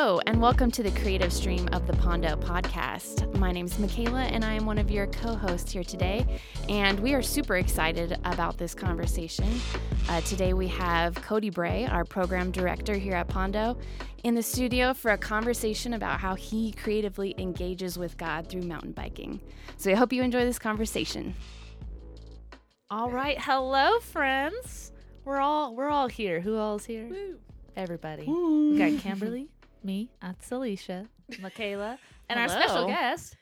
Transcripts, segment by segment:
Hello, and welcome to the creative stream of the Pondo podcast. My name is Michaela, and I am one of your co hosts here today. And we are super excited about this conversation. Uh, today, we have Cody Bray, our program director here at Pondo, in the studio for a conversation about how he creatively engages with God through mountain biking. So, I hope you enjoy this conversation. All right, hello, friends. We're all we're all here. Who all is here? Woo. Everybody. We got Kimberly, me, that's Alicia, Michaela, and our special guest,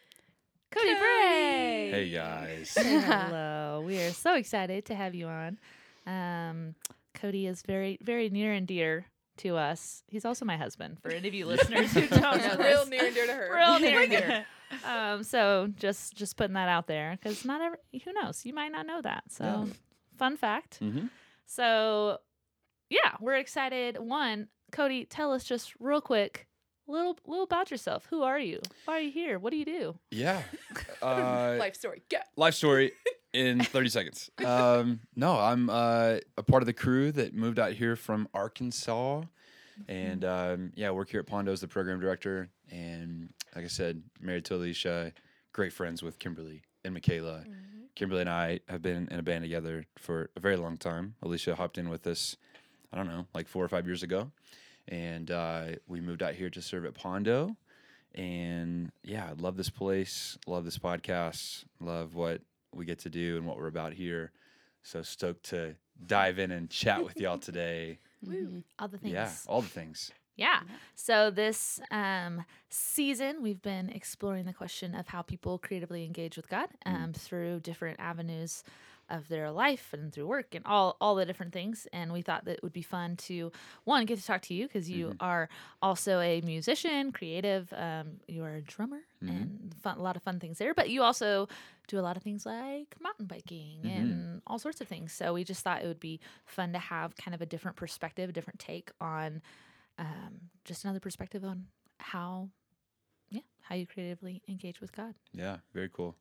Cody, Bray. Hey guys. Hello. We are so excited to have you on. Um, Cody is very, very near and dear to us. He's also my husband. For any of you listeners who don't know Real this. near and dear to her. real near and dear. Um, so just just putting that out there because not every who knows you might not know that. So Yeah. fun fact. hmm So yeah, we're excited. One, Cody, tell us just real quick, little little about yourself. Who are you? Why are you here? What do you do? Yeah. Uh, Life story. Go. life story in 30 seconds. Um, no, I'm uh, a part of the crew that moved out here from Arkansas. And um, yeah, I work here at Pondo as the program director. And like I said, married to Alicia, great friends with Kimberly and Michaela. Kimberly and I have been in a band together for a very long time. Alicia hopped in with us, I don't know, like four or five years ago. And uh, we moved out here to serve at Pondo. And yeah, I love this place, love this podcast, love what we get to do and what we're about here. So stoked to dive in and chat with y'all today. Mhm. All the things. Yeah, all the things. Yeah. So this um, season, we've been exploring the question of how people creatively engage with God um, through different avenues of their life and through work and all all the different things. And we thought that it would be fun to one get to talk to you because you are also a musician, creative. Um, you are a drummer and fun, a lot of fun things there. But you also do a lot of things like mountain biking and all sorts of things. So we just thought it would be fun to have kind of a different perspective, a different take on um, just another perspective on how yeah how you creatively engage with god Yeah, very cool.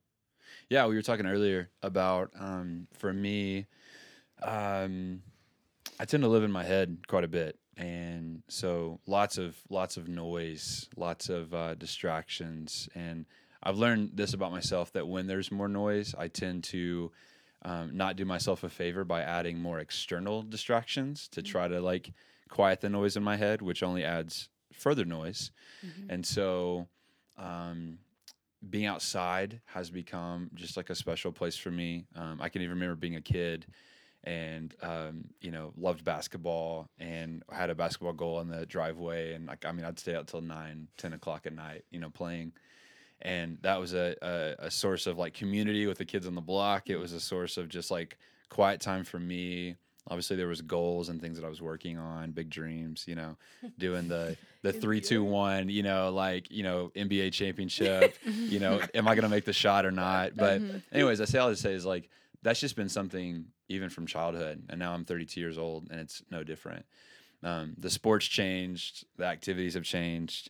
Yeah, we were talking earlier about um, for me, um, I tend to live in my head quite a bit, and so lots of lots of noise, lots of uh, distractions, and I've learned this about myself that when there's more noise, I tend to um, not do myself a favor by adding more external distractions to try to like quiet the noise in my head, which only adds further noise, and so. Um, being outside has become just like a special place for me. Um, I can even remember being a kid and, um, you know, loved basketball and had a basketball goal in the driveway. And like, I mean, I'd stay out till nine, 10 o'clock at night, you know, playing. And that was a, a, a source of like community with the kids on the block. It was a source of just like quiet time for me. Obviously, there was goals and things that I was working on, big dreams. You know, doing the the three, two, one. You know, like you know NBA championship. you know, am I gonna make the shot or not? But anyways, I say all to say is like that's just been something even from childhood, and now I'm 32 years old, and it's no different. Um, the sports changed, the activities have changed.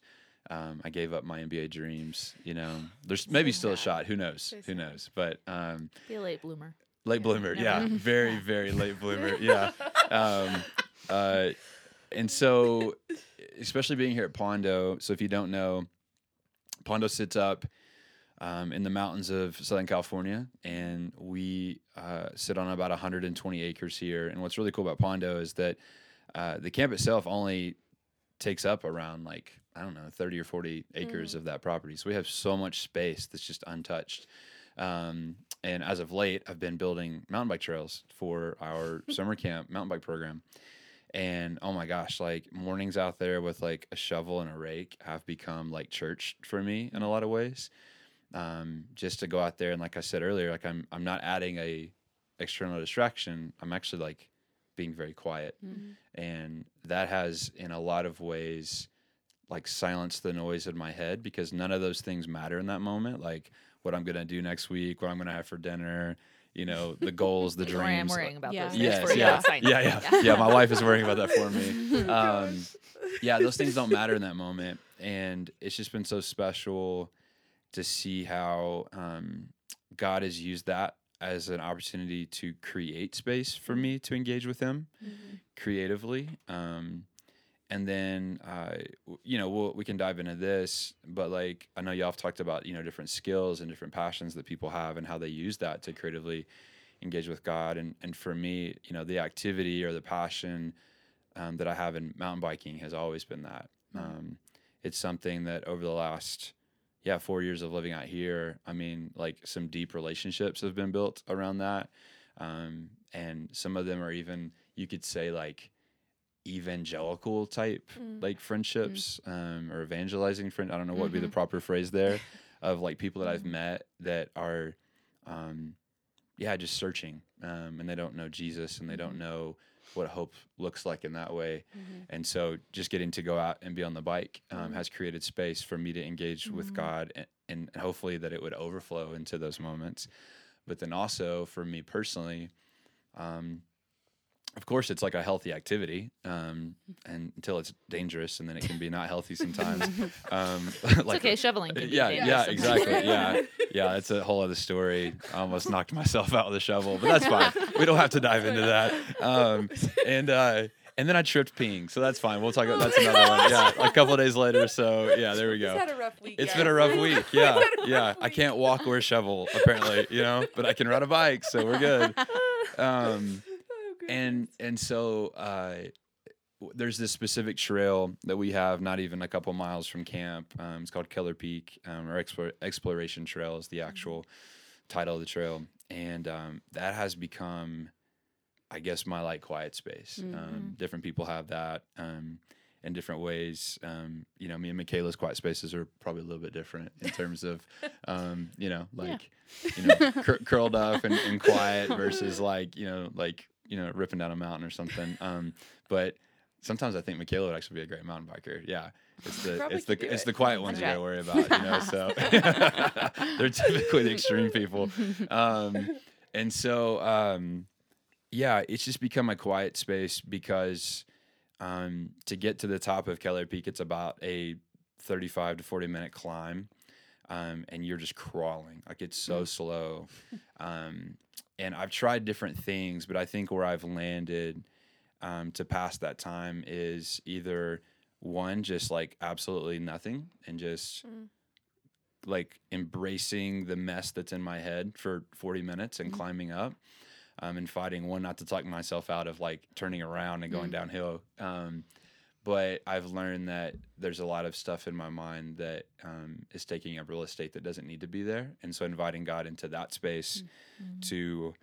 Um, I gave up my NBA dreams. You know, there's maybe still a shot. Who knows? Who knows? But um, be a late bloomer late bloomer. Yeah. Very very late bloomer. Yeah. Um, uh, and so especially being here at pondo so if you don't know pondo sits up um, in the mountains of southern california and we uh, sit on about 120 acres here. And what's really cool about pondo is that uh, the camp itself only takes up around like i don't know 30 or 40 acres of that property. So we have so much space that's just untouched. Um, and as of late, I've been building mountain bike trails for our summer camp mountain bike program. And oh my gosh, like mornings out there with like a shovel and a rake have become like church for me in a lot of ways. Um, just to go out there and like I said earlier, like I'm I'm not adding a external distraction. I'm actually like being very quiet. And that has in a lot of ways like silenced the noise in my head because none of those things matter in that moment. Like what I'm gonna do next week, what I'm gonna have for dinner, you know, the goals, the Don't i'm worrying about Yeah. those Yes, for you. yeah, yeah, yeah, yeah. My wife is worrying about that for me. Um, yeah, those things don't matter in that moment, and it's just been so special to see how um, God has used that as an opportunity to create space for me to engage with Him creatively. Um, and then uh, you know we'll, we can dive into this but like i know y'all have talked about you know different skills and different passions that people have and how they use that to creatively engage with god. And and for me you know the activity or the passion um, that i have in mountain biking has always been that. Um, it's something that over the last yeah four years of living out here i mean like some deep relationships have been built around that. Um, and some of them are even you could say like evangelical type Mm. like friendships um, or evangelizing friend i don't know what would be the Mhm. proper phrase there of like people that i've Mm-hmm. met that are um, yeah just searching um, and they don't know jesus and they don't Mm-hmm. know what hope looks like in that way Mhm. and so just getting to go out and be on the bike um, Mhm. has created space for me to engage with Mhm. God and, and hopefully that it would overflow into those moments. But then also for me personally, um, of course, it's like a healthy activity um, and until it's dangerous and then it can be not healthy sometimes. um, It's like okay. Shoveling. Can be yeah, yeah, sometimes. exactly. Yeah, yeah, it's a whole other story. I almost knocked myself out with a shovel, but that's fine. We don't have to dive into that. Um, and uh, and then I tripped peeing, so that's fine. We'll talk about that's another one. Yeah, a couple of days later. So yeah, there we go. had a rough week. It's guys. been a rough week. Yeah, yeah. rough I can't walk or shovel apparently, you know, but I can ride a bike, so we're good. Um, Oh, and and so uh, there's this specific trail that we have not even a couple miles from camp um, it's called keller peak um, or Explor- exploration trail is the actual title of the trail. And um, that has become i guess my like quiet space. Um, Mhm. different people have that um, in different ways. Um, you know me and michaela's quiet spaces are probably a little bit different in terms of um, you know Yeah. like you know cur- curled up and, and quiet versus like you know like you know ripping down a mountain or something. Um, but sometimes i think michaela would actually be a great mountain biker. Yeah it's the it's the it's it. the quiet ones That's you gotta worry about you know so they're typically the extreme people. Um, and so um, yeah it's just become a quiet space because um, to get to the top of keller peak it's about a 35 to 40 minute climb um, and you're just crawling. Like it's so slow. Um, and i've tried different things but i think where i've landed um, to pass that time is either one just like absolutely nothing and just Mm. like embracing the mess that's in my head for 40 minutes and Mhm. climbing up um, and fighting one not to talk myself out of like turning around and going Mhm. downhill um, but i've learned that there's a lot of stuff in my mind that um, is taking up real estate that doesn't need to be there and so inviting god into that space Mhm. to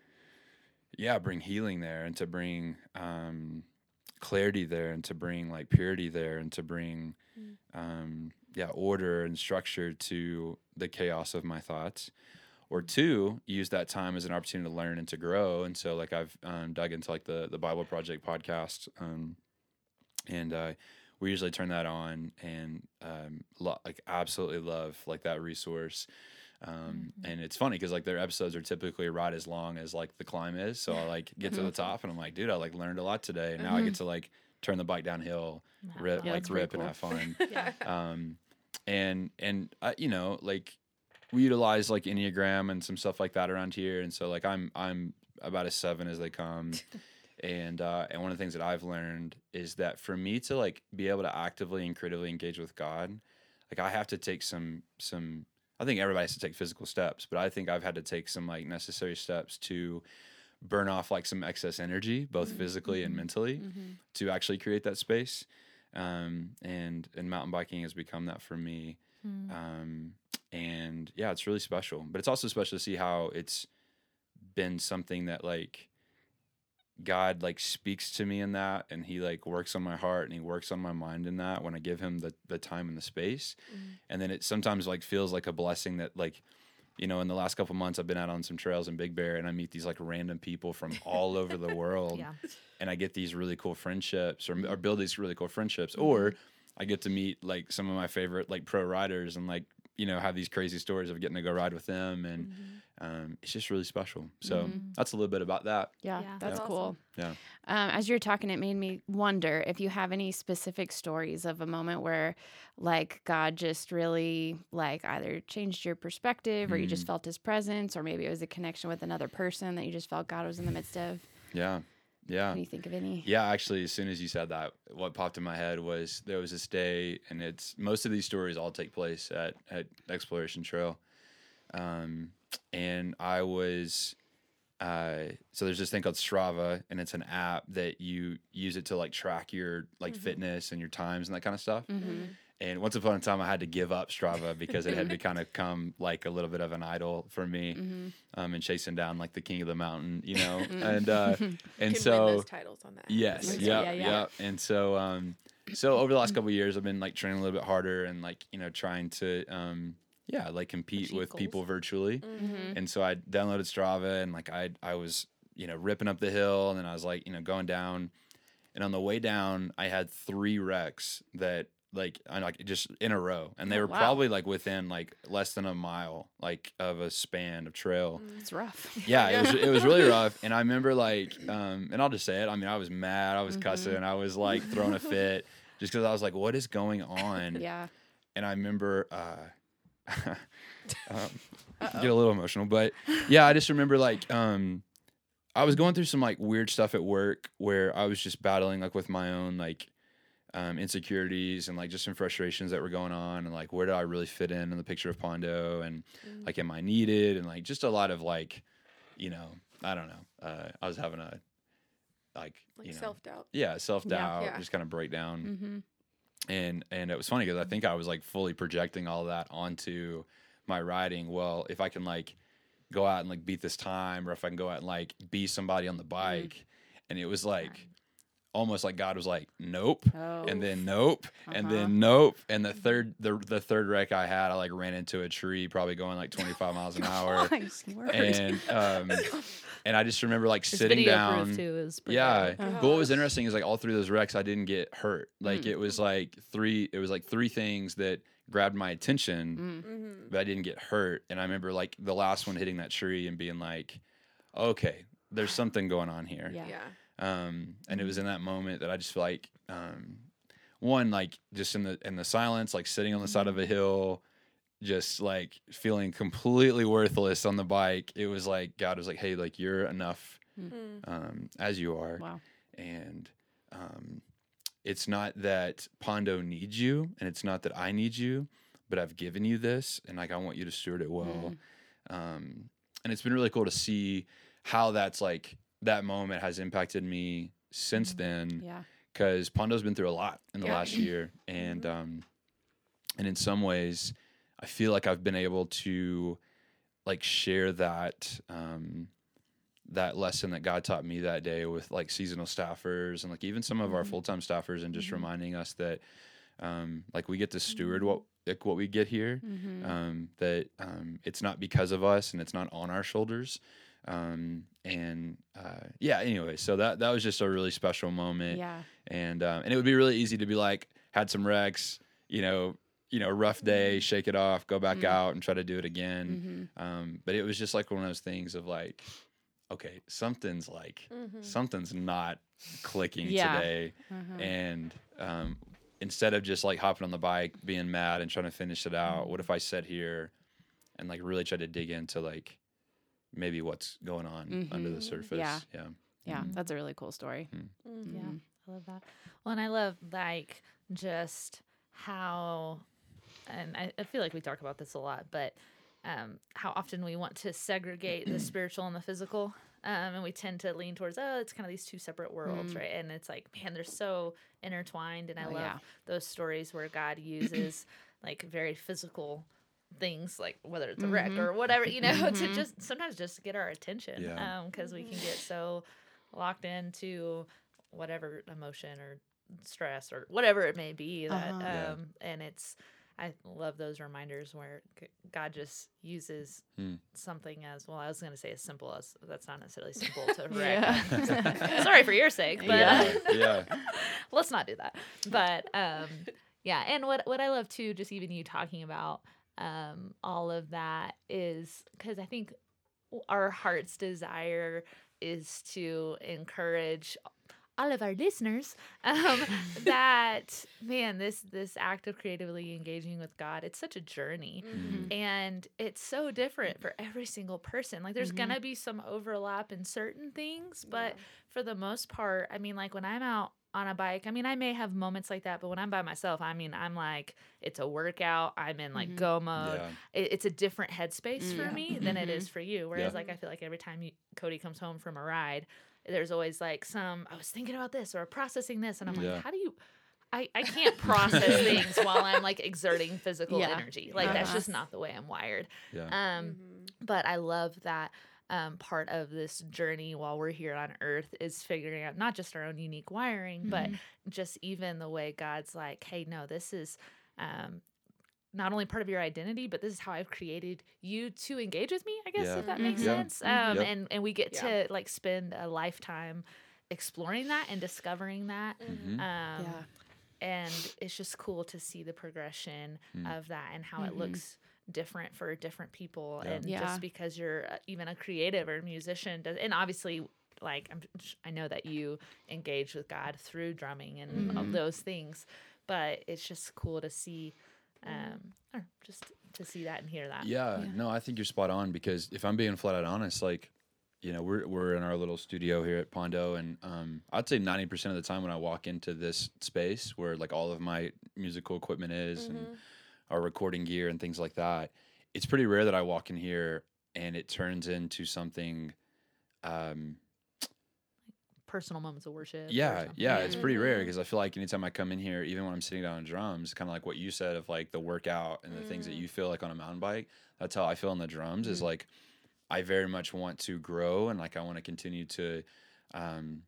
yeah bring healing there and to bring um, clarity there and to bring like purity there and to bring Mm. um, yeah order and structure to the chaos of my thoughts or two use that time as an opportunity to learn and to grow and so like i've um, dug into like the the bible project podcast um, and uh, we usually turn that on and um, lo- like absolutely love like that resource. Um, Mhm. and it's funny because like their episodes are typically right as long as like the climb is. So i like get to the top and i'm like dude i like learned a lot today. And now i get to like turn the bike downhill Have rip. Yeah, like rip and have fun. Yeah. um, and and uh, you know like we utilize like enneagram and some stuff like that around here. And so like i'm i'm about as seven as they come and uh, and one of the things that i've learned is that for me to like be able to actively and creatively engage with god like i have to take some some i think everybody has to take physical steps but i think i've had to take some like necessary steps to burn off like some excess energy both Mhm. physically and Mhm. mentally Mhm. to actually create that space um, and and mountain biking has become that for me Mm. um, and yeah it's really special but it's also special to see how it's been something that like god like speaks to me in that and he like works on my heart and he works on my mind in that when i give him the, the time and the space Mhm. and then it sometimes like feels like a blessing that like you know in the last couple months i've been out on some trails in big bear and i meet these like random people from all over the world Yeah. and I get these really cool friendships or, or build these really cool friendships Mm-hmm. or I get to meet like some of my favorite like pro riders and like you know have these crazy stories of getting to go ride with them and Mhm. Um, it's just really special so Mhm. that's a little bit about that Yeah, Yeah. that's That's cool. Yeah. Um, as you're talking, it made me wonder if you have any specific stories of a moment where, like, God just really, like, either changed your perspective or you just Mm. felt his presence, or maybe it was a connection with another person that you just felt God was in the midst of. yeah Yeah. Can you think of any? Yeah, actually, as soon as you said that, what popped in my head was there was this day, and it's most of these stories all take place at at Exploration Trail, um, and I was. Uh, so there's this thing called Strava, and it's an app that you use it to like track your like fitness and your times and that kind of stuff. Mm-hmm. And once upon a time, I had to give up Strava because it had become become like a little bit of an idol for me, Mm-hmm. um, and chasing down like the king of the mountain, you know. and uh, and so titles on that. Yes. Right. Yeah, Yeah, yeah. And so, um, so over the last couple of years, I've been like training a little bit harder and like you know trying to, um, yeah, like compete with people virtually. Mm-hmm. And so I downloaded Strava and like I I was you know ripping up the hill and then I was like you know going down, and on the way down I had three wrecks that like I like just in a row and they Oh, were wow. probably like within like less than a mile like of a span of trail It's rough. yeah, it was it was really rough. And I remember like, um, and I'll just say it. I mean, I was mad. I was Mhm. cussing. I was like throwing a fit just because I was like, what is going on? yeah. And I remember, uh, um, get a little emotional, but yeah, I just remember like, um, I was going through some like weird stuff at work where I was just battling like with my own like um, insecurities and like just some frustrations that were going on and like where do I really fit in in the picture of Pondo and Mm. like am I needed and like just a lot of like you know I don't know uh, I was having a like, Like you know self doubt. yeah self doubt Yeah. just kind of breakdown Mm-hmm. And and it was funny because I think I was like fully projecting all that onto my riding. Well, if I can like go out and like beat this time, or if I can go out and like be somebody on the mm-hmm. bike, and it was like almost like God was like, nope. Oh. And then nope, and Uh-huh. then nope, and the third the the third wreck I had, I like ran into a tree, probably going like twenty five miles an hour, Nice and um, and I just remember like This sitting video down. proof too is Yeah. good. Uh-huh. But what was interesting is like all three of those wrecks, I didn't get hurt. Like Mm. it was like three. It was like three things that grabbed my attention, Mm. Mm-hmm. but I didn't get hurt. And I remember like the last one hitting that tree and being like, "Okay, there's something going on here." Yeah. Yeah. Um, and it was in that moment that I just feel like, um, one like just in the in the silence, like sitting on the side of a hill, just like feeling completely worthless on the bike. It was like God was like, "Hey, like you're enough Mm. um, as you are." Wow. and um, it's not that Pondo needs you, and it's not that I need you, but I've given you this, and like I want you to steward it well. Um, and it's been really cool to see how that's like that moment has impacted me since Mhm. then, Yeah. because Pondo's been through a lot in the Yeah. last year, and um, and in some ways, I feel like I've been able to like share that um, that lesson that God taught me that day with like seasonal staffers and like even some of our Mhm. full time staffers, and just Mhm. reminding us that um, like we get to steward what like what we get here. Mm-hmm. Um, that um, it's not because of us and it's not on our shoulders. Um, and uh, yeah, anyway, so that that was just a really special moment yeah. and um, and it would be really easy to be like had some wrecks, you know, you know, rough day, shake it off, go back Mm. out and try to do it again. Mm-hmm. Um, but it was just like one of those things of like, okay, something's like Mhm. something's not clicking Yeah. today, Uh-huh. and um, instead of just like hopping on the bike, being mad and trying to finish it out, what if I sat here and like really tried to dig into like maybe what's going on under the Mhm. surface? Yeah. yeah. yeah. Mhm. That's a really cool story. Mhm. Yeah, Mhm. I love that. Well, and I love like just how, and I, I feel like we talk about this a lot, but um, how often we want to segregate the spiritual and the physical. Um, and we tend to lean towards, oh, it's kind of these two separate worlds, Mm. right? And it's like, man, they're so intertwined. And I Oh, love yeah. those stories where God uses like very physical things, like whether it's a wreck Mhm. or whatever, you know, to Mhm. just sometimes just to get our attention. Yeah. Because we can get so locked into whatever emotion or stress or whatever it may be that Uh-huh. Yeah. um and it's I love those reminders where God just uses Hmm. something as well. I was going to say as simple as that's not necessarily simple to Yeah. wreck. Sorry for your sake, but Yeah. yeah. let's not do that. But um, yeah, and what what I love too, just even you talking about um, all of that is because I think our heart's desire is to encourage all of our listeners um, that man, this this act of creatively engaging with God, it's such a journey, Mhm. and it's so different for every single person. Like, there's Mhm. gonna be some overlap in certain things, but Yeah. for the most part, I mean, like when I'm out on a bike, I mean, I may have moments like that, but when I'm by myself, I mean, I'm like, it's a workout. I'm in like Mhm. go mode. Yeah. It, it's a different headspace Mm. for me than it Mhm. is for you. Whereas, Yeah. like, I feel like every time you, Cody comes home from a ride, there's always like some, I was thinking about this or processing this. And I'm Yeah. like, how do you, I, I can't process things while I'm like exerting physical Yeah. energy. Like, that's Uh-huh. just not the way I'm wired. Yeah. Um, Mhm. but I love that um, part of this journey while we're here on earth is figuring out not just our own unique wiring, but Mhm. just even the way God's like, hey, no, this is um, not only part of your identity, but this is how I've created you to engage with me, I guess, Yeah. if that makes Mhm. Yeah. sense. Mhm. Um, Yep. and, and we get Yeah. to like spend a lifetime exploring that and discovering that. Mhm. Um, Yeah. and it's just cool to see the progression Mm. of that and how it Mhm. looks different for different people Yeah. and Yeah. just because you're uh, even a creative or a musician does and obviously like I'm, I know that you engage with God through drumming and all Mhm. those things but it's just cool to see um or just to see that and hear that Yeah, Yeah. no, I think you're spot on because if I'm being flat out honest, like, you know, we're we're in our little studio here at Pondo, and um, I'd say 90% of the time when I walk into this space where like all of my musical equipment is and Mhm. Our recording gear and things like that, it's pretty rare that I walk in here and it turns into something. Um, personal moments of worship yeah, yeah, it's pretty rare because I feel like anytime I come in here, even when I'm sitting down on drums, kind of like what you said of like the workout and the things that Mm. you feel like on a mountain bike. That's how I feel on the drums. Is Mhm. like I very much want to grow and like I want to continue to um,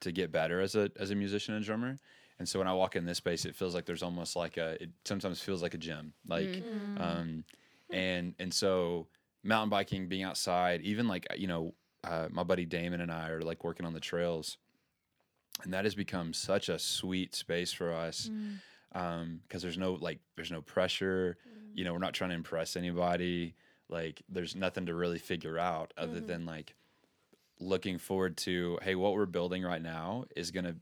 to get better as a as a musician and drummer. And so when I walk in this space, it feels like there's almost like a. It sometimes feels like a gym, like. Mm. Mm. Um, and and so mountain biking, being outside, even like you know, uh, my buddy Damon and I are like working on the trails, and that has become such a sweet space for us Mm. um, because there's no like there's no pressure. You know, we're not trying to impress anybody. Like, there's nothing to really figure out other Mhm. than like looking forward to hey, what we're building right now is gonna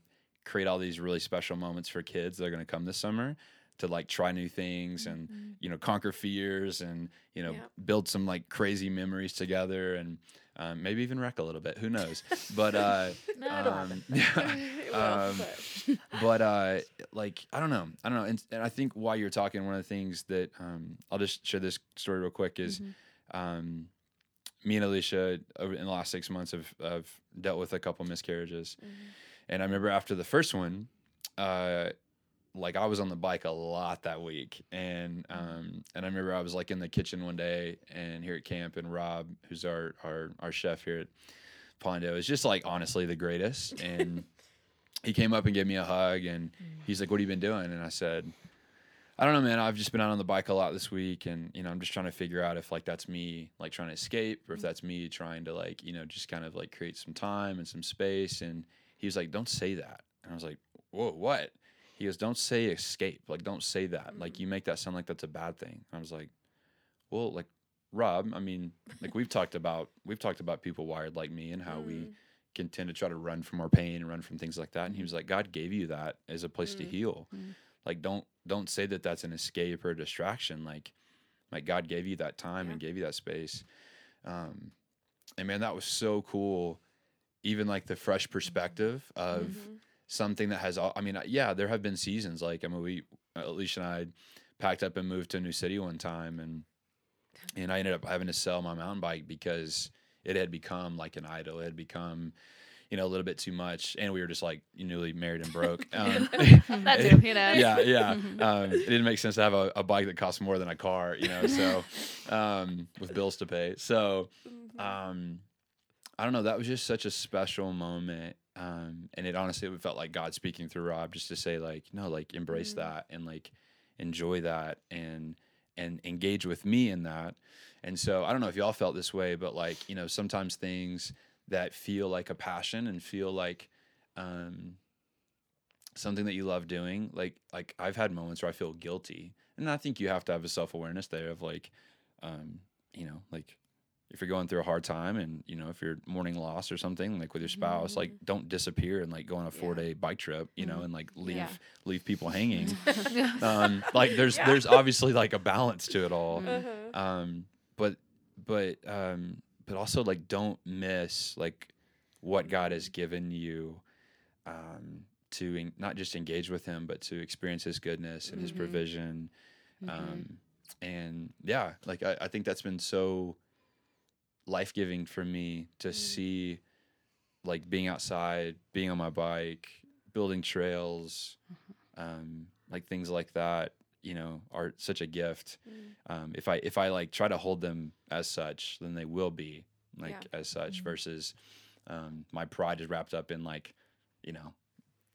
create all these really special moments for kids that are gonna come this summer to like try new things and Mm. you know conquer fears and you know Yep. build some like crazy memories together and um, maybe even wreck a little bit who knows but uh no, um, yeah will, um, but- but uh like i don't know i don't know and, and i think while you're talking one of the things that um i'll just share this story real quick is Mhm. um me and alicia over in the last six months have, have dealt with a couple miscarriages Mhm. And I remember after the first one, uh, like I was on the bike a lot that week, and um, and I remember I was like in the kitchen one day and here at camp, and Rob, who's our our our chef here at Pondo, is just like honestly the greatest, and he came up and gave me a hug, and he's like, "What have you been doing?" And I said. I don't know, man. I've just been out on the bike a lot this week, and you know, I'm just trying to figure out if like that's me like trying to escape, or if that's me trying to like you know just kind of like create some time and some space. And he was like, "Don't say that," and I was like, "Whoa, what?" He goes, "Don't say escape. Like, don't say that. Like, you make that sound like that's a bad thing." I was like, "Well, like, Rob. I mean, like we've talked about we've talked about people wired like me and how we Mm. can tend to try to run from our pain and run from things like that." And he was like, "God gave you that as a place to Mm. heal. Mm. Like, don't don't say that that's an escape or a distraction. Like, like God gave you that time and gave you that space." Um, and man, that was so cool. Even like the fresh perspective of Mhm. something that has i mean yeah there have been seasons like i mean we alicia and i packed up and moved to a new city one time and and i ended up having to sell my mountain bike because it had become like an idol. It had become you know a little bit too much and we were just like newly married and broke. Um, that too you know yeah yeah. Um, it didn't make sense to have a, a bike that costs more than a car you know so um, with bills to pay. So Mhm. um i don't know that was just such a special moment um and it honestly it felt like god speaking through rob just to say like no like embrace Mm. that and like enjoy that and and engage with me in that and so i don't know if y'all felt this way but like you know sometimes things that feel like a passion and feel like um something that you love doing like like i've had moments where i feel guilty and i think you have to have a self-awareness there of like um you know like if you're going through a hard time and you know if you're mourning loss or something like with your spouse like don't disappear and like go on a four day bike trip you know and like leave Yeah. leave people hanging. Um like there's there's obviously like a balance to it all. Uh-huh. um but but um but also like don't miss like what god has given you um to en- not just engage with him but to experience his goodness and his Mhm. provision. Mhm. um and yeah like I, I think that's been so life-giving for me to see like being outside being on my bike building trails um like things like that you know are such a gift um if i if i like try to hold them as such then they will be like as such versus um my pride is wrapped up in like you know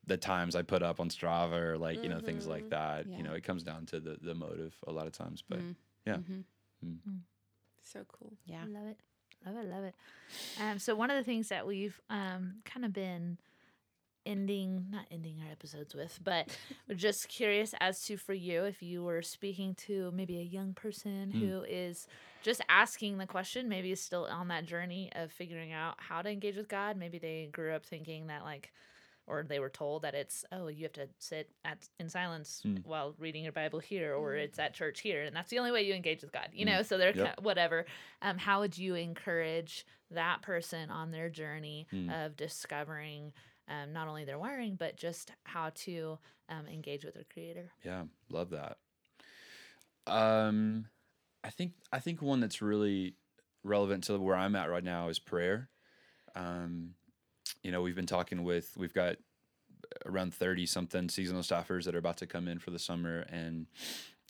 the times i put up on strava or like you know things like Mhm. that Yeah. you know it comes down to the the motive a lot of times but Mm. yeah. Mhm. So cool. Yeah. Love it. Love it. Love it. Um, so one of the things that we've um, kind of been ending, not ending our episodes with, but we're just curious as to for you, if you were speaking to maybe a young person Mm. who is just asking the question, maybe is still on that journey of figuring out how to engage with God. Maybe they grew up thinking that like, or they were told that it's oh you have to sit at in silence Mm. while reading your Bible here, or Mm. it's at church here, and that's the only way you engage with God. You Mm. know, so they're Yep. ki- whatever. Um, how would you encourage that person on their journey Mm. of discovering um, not only their wiring, but just how to um, engage with their Creator? Yeah, love that. Um, I think I think one that's really relevant to where I'm at right now is prayer. Um, you know, we've been talking with we've got around thirty something seasonal staffers that are about to come in for the summer, and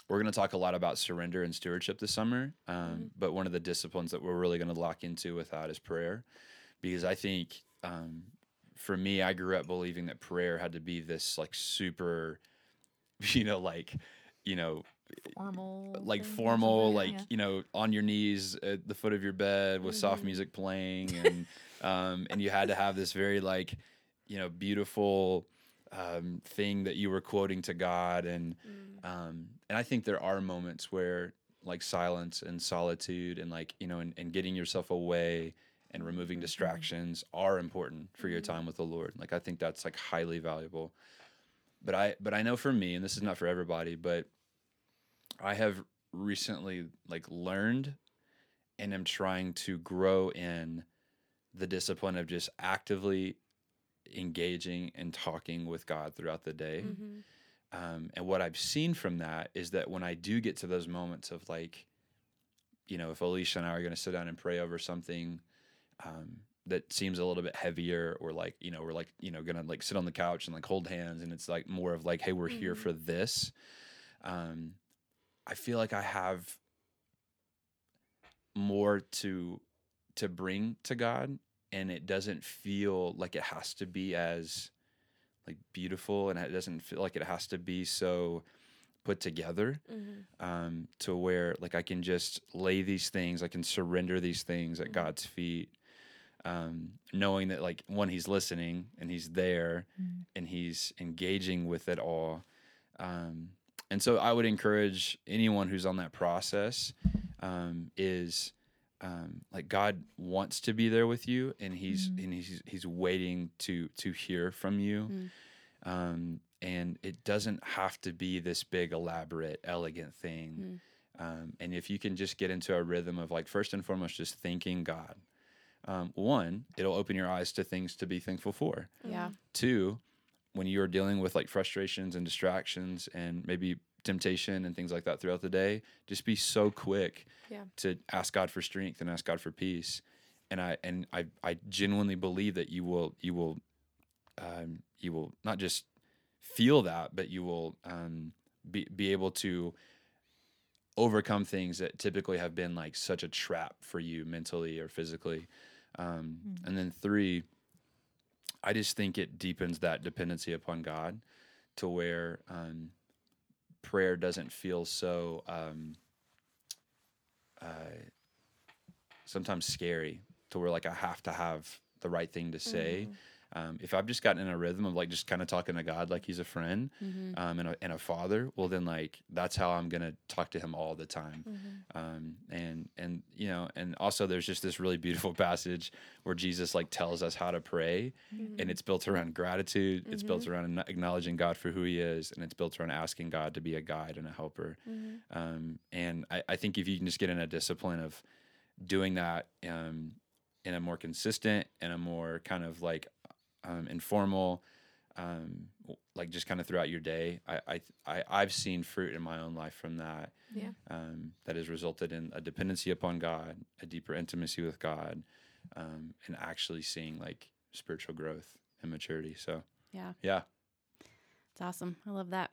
we're going to talk a lot about surrender and stewardship this summer. Um, But one of the disciplines that we're really going to lock into with that is prayer, because I think um, for me, I grew up believing that prayer had to be this like super, you know, like, you know, Formal, like formal, like Yeah. you know, on your knees at the foot of your bed with soft Mhm. music playing, and um, and you had to have this very like, you know, beautiful um, thing that you were quoting to God, and Mm. um, and I think there are moments where like silence and solitude and like you know and, and getting yourself away and removing distractions are important for your Mhm. time with the Lord. Like I think that's like highly valuable. But I but I know for me, and this is not for everybody, but I have recently like learned and am trying to grow in the discipline of just actively engaging and talking with God throughout the day. Mhm. Um, and what I've seen from that is that when I do get to those moments of like, you know, if Alicia and I are going to sit down and pray over something um, that seems a little bit heavier, or like, you know, we're like, you know, going to like sit on the couch and like hold hands, and it's like more of like, hey, we're here Mhm. for this. Um, I feel like I have more to to bring to God, and it doesn't feel like it has to be as like beautiful and it doesn't feel like it has to be so put together Mhm. um, to where like I can just lay these things, I can surrender these things at Mhm. God's feet, um, knowing that like one, He's listening and He's there Mm. and He's engaging with it all. Um, and so I would encourage anyone who's on that process um, is um, like God wants to be there with you, and He's Mm. and He's He's waiting to to hear from you. Mm. Um, and it doesn't have to be this big, elaborate, elegant thing. Um, and if you can just get into a rhythm of like first and foremost, just thanking God. Um, one, it'll open your eyes to things to be thankful for. Yeah. Two, when you are dealing with like frustrations and distractions and maybe temptation and things like that throughout the day, just be so quick Yeah. to ask God for strength and ask God for peace. And I and I I genuinely believe that you will you will um, you will not just feel that, but you will um, be be able to overcome things that typically have been like such a trap for you mentally or physically. Um, Mm. And then three, I just think it deepens that dependency upon God to where um, prayer doesn't feel so um, uh, sometimes scary to where like I have to have the right thing to say. Um, if I've just gotten in a rhythm of like just kind of talking to God like He's a friend Mm-hmm. um, and, a, and a father, well then like that's how I'm gonna talk to Him all the time. Mm-hmm. Um, and and you know, and also there's just this really beautiful passage where Jesus like tells us how to pray, Mm-hmm. and it's built around gratitude. It's built around acknowledging God for who He is, and it's built around asking God to be a guide and a helper. Mm-hmm. Um, and I, I think if you can just get in a discipline of doing that um, in a more consistent and a more kind of like um, informal, um, like just kind of throughout your day, I, I, I I've seen fruit in my own life from that. Yeah. Um, that has resulted in a dependency upon God, a deeper intimacy with God, um, and actually seeing like spiritual growth and maturity. So Yeah, yeah, it's awesome. I love that.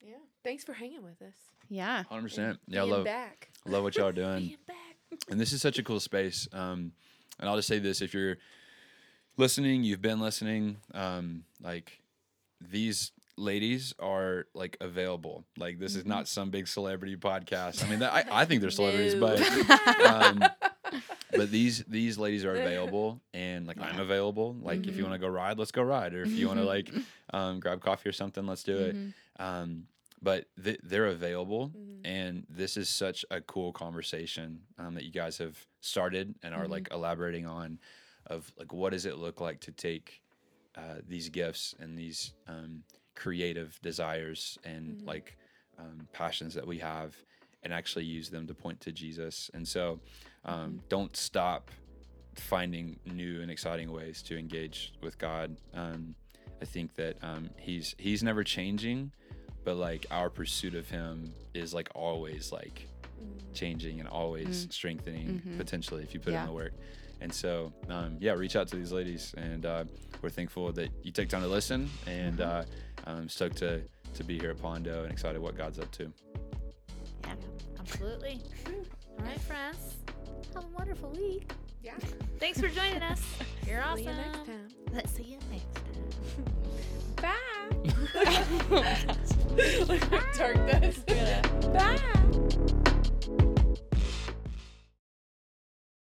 Yeah. Thanks for hanging with us. Yeah. hundred percent. Yeah, I Being love back. love what y'all are doing. Being back. and this is such a cool space. Um, and I'll just say this: if you're listening, you've been listening. Um, like these ladies are like available. Like this is not some big celebrity podcast. I mean, that, I I think they're celebrities, No. but um, but these these ladies are available, and like I'm available. Like if you want to go ride, let's go ride, or if you want to like um, grab coffee or something, let's do it. Um, but th- they're available, and this is such a cool conversation um, that you guys have started and are like elaborating on, of like what does it look like to take uh, these gifts and these um, creative desires and like um, passions that we have, and actually use them to point to Jesus. And so, um, don't stop finding new and exciting ways to engage with God. Um, I think that um, he's he's never changing, but like our pursuit of him is like always like changing and always strengthening potentially if you put Yeah. in the work. And so, um, yeah, reach out to these ladies, and uh, we're thankful that you take time to listen, and uh, I'm stoked to to be here at Pondo and excited what God's up to. Yeah. Absolutely. All right, friends. Have a wonderful week. Yeah. Thanks for joining us. You're awesome. See you next time. Let's see you next time. Bye. Look how dark that